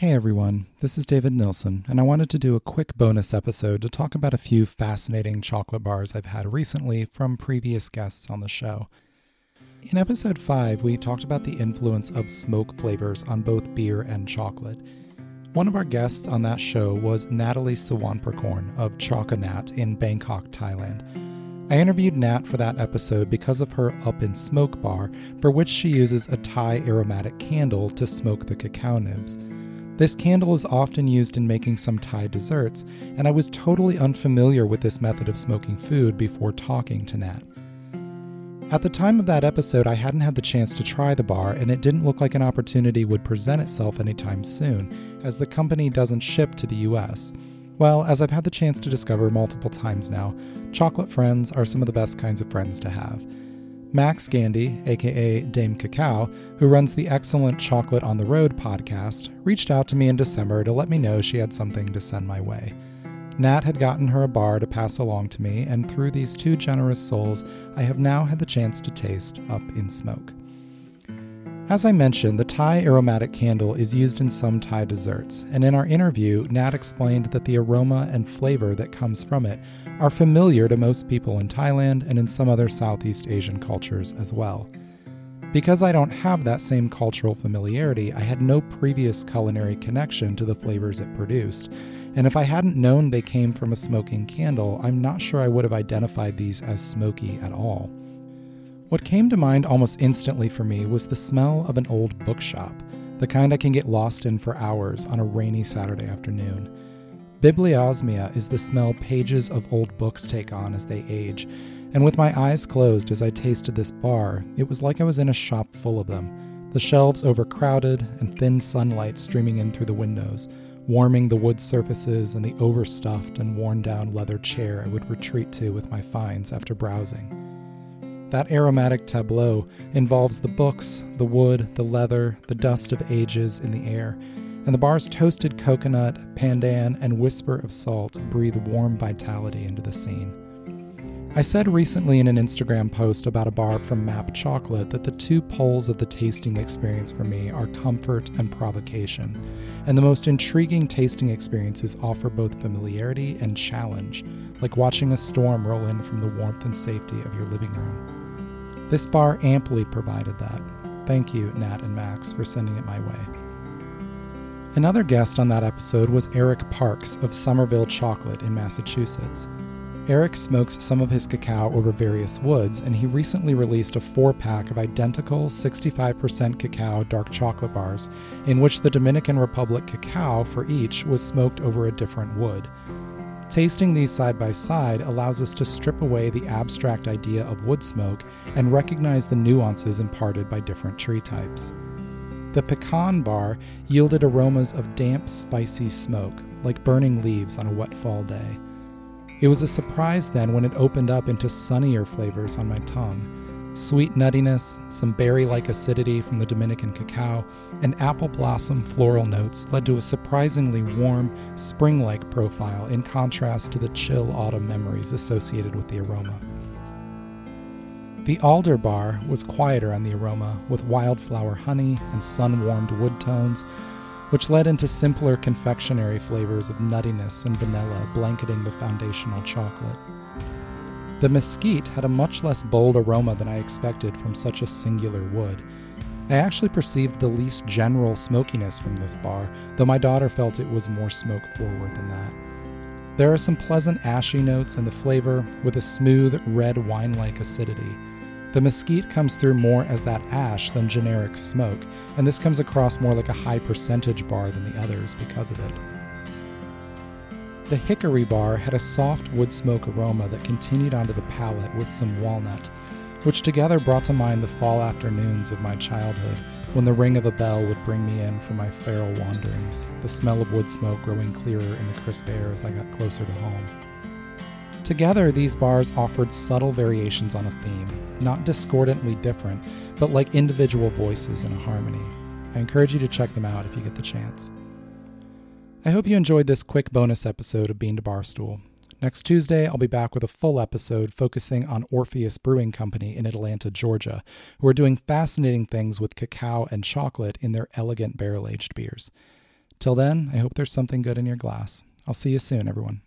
Hey everyone, this is David Nilsson, and I wanted to do a quick bonus episode to talk about a few fascinating chocolate bars I've had recently from previous guests on the show. In episode 5, we talked about the influence of smoke flavors on both beer and chocolate. One of our guests on that show was Natalie Sawanprakorn of Choconat in Bangkok, Thailand. I interviewed Nat for that episode because of her Up in Smoke bar, for which she uses a Thai aromatic candle to smoke the cacao nibs. This candle is often used in making some Thai desserts, and I was totally unfamiliar with this method of smoking food before talking to Nat. At the time of that episode, I hadn't had the chance to try the bar, and it didn't look like an opportunity would present itself anytime soon, as the company doesn't ship to the US. Well, as I've had the chance to discover multiple times now, chocolate friends are some of the best kinds of friends to have. Max Gandy, aka Dame Cacao, who runs the excellent Chocolate on the Road podcast, reached out to me in December to let me know she had something to send my way. Nat had gotten her a bar to pass along to me, and through these two generous souls, I have now had the chance to taste Up in Smoke. As I mentioned, the Thai aromatic candle is used in some Thai desserts, and in our interview, Nat explained that the aroma and flavor that comes from it are familiar to most people in Thailand and in some other Southeast Asian cultures as well. Because I don't have that same cultural familiarity, I had no previous culinary connection to the flavors it produced, and if I hadn't known they came from a smoking candle, I'm not sure I would have identified these as smoky at all. What came to mind almost instantly for me was the smell of an old bookshop, the kind I can get lost in for hours on a rainy Saturday afternoon. Bibliosmia is the smell pages of old books take on as they age, and with my eyes closed as I tasted this bar, it was like I was in a shop full of them, the shelves overcrowded and thin sunlight streaming in through the windows, warming the wood surfaces and the overstuffed and worn down leather chair I would retreat to with my finds after browsing. That aromatic tableau involves the books, the wood, the leather, the dust of ages in the air, and the bar's toasted coconut, pandan, and whisper of salt breathe warm vitality into the scene. I said recently in an Instagram post about a bar from Map Chocolate that the two poles of the tasting experience for me are comfort and provocation, and the most intriguing tasting experiences offer both familiarity and challenge, like watching a storm roll in from the warmth and safety of your living room. This bar amply provided that. Thank you, Nat and Max, for sending it my way. Another guest on that episode was Eric Parks of Somerville Chocolate in Massachusetts. Eric smokes some of his cacao over various woods, and he recently released a four pack of identical 65% cacao dark chocolate bars, in which the Dominican Republic cacao for each was smoked over a different wood. Tasting these side by side allows us to strip away the abstract idea of wood smoke and recognize the nuances imparted by different tree types. The pecan bar yielded aromas of damp, spicy smoke, like burning leaves on a wet fall day. It was a surprise then when it opened up into sunnier flavors on my tongue. Sweet nuttiness, some berry like acidity from the Dominican cacao, and apple blossom floral notes led to a surprisingly warm, spring like profile in contrast to the chill autumn memories associated with the aroma. The alder bar was quieter on the aroma, with wildflower honey and sun warmed wood tones, which led into simpler confectionery flavors of nuttiness and vanilla blanketing the foundational chocolate. The mesquite had a much less bold aroma than I expected from such a singular wood. I actually perceived the least general smokiness from this bar, though my daughter felt it was more smoke forward than that. There are some pleasant ashy notes in the flavor, with a smooth, red wine like acidity. The mesquite comes through more as that ash than generic smoke, and this comes across more like a high percentage bar than the others because of it. The hickory bar had a soft wood smoke aroma that continued onto the palate with some walnut, which together brought to mind the fall afternoons of my childhood when the ring of a bell would bring me in from my feral wanderings, the smell of wood smoke growing clearer in the crisp air as I got closer to home. Together, these bars offered subtle variations on a theme, not discordantly different, but like individual voices in a harmony. I encourage you to check them out if you get the chance. I hope you enjoyed this quick bonus episode of Bean to Barstool. Next Tuesday, I'll be back with a full episode focusing on Orpheus Brewing Company in Atlanta, Georgia, who are doing fascinating things with cacao and chocolate in their elegant barrel aged beers. Till then, I hope there's something good in your glass. I'll see you soon, everyone.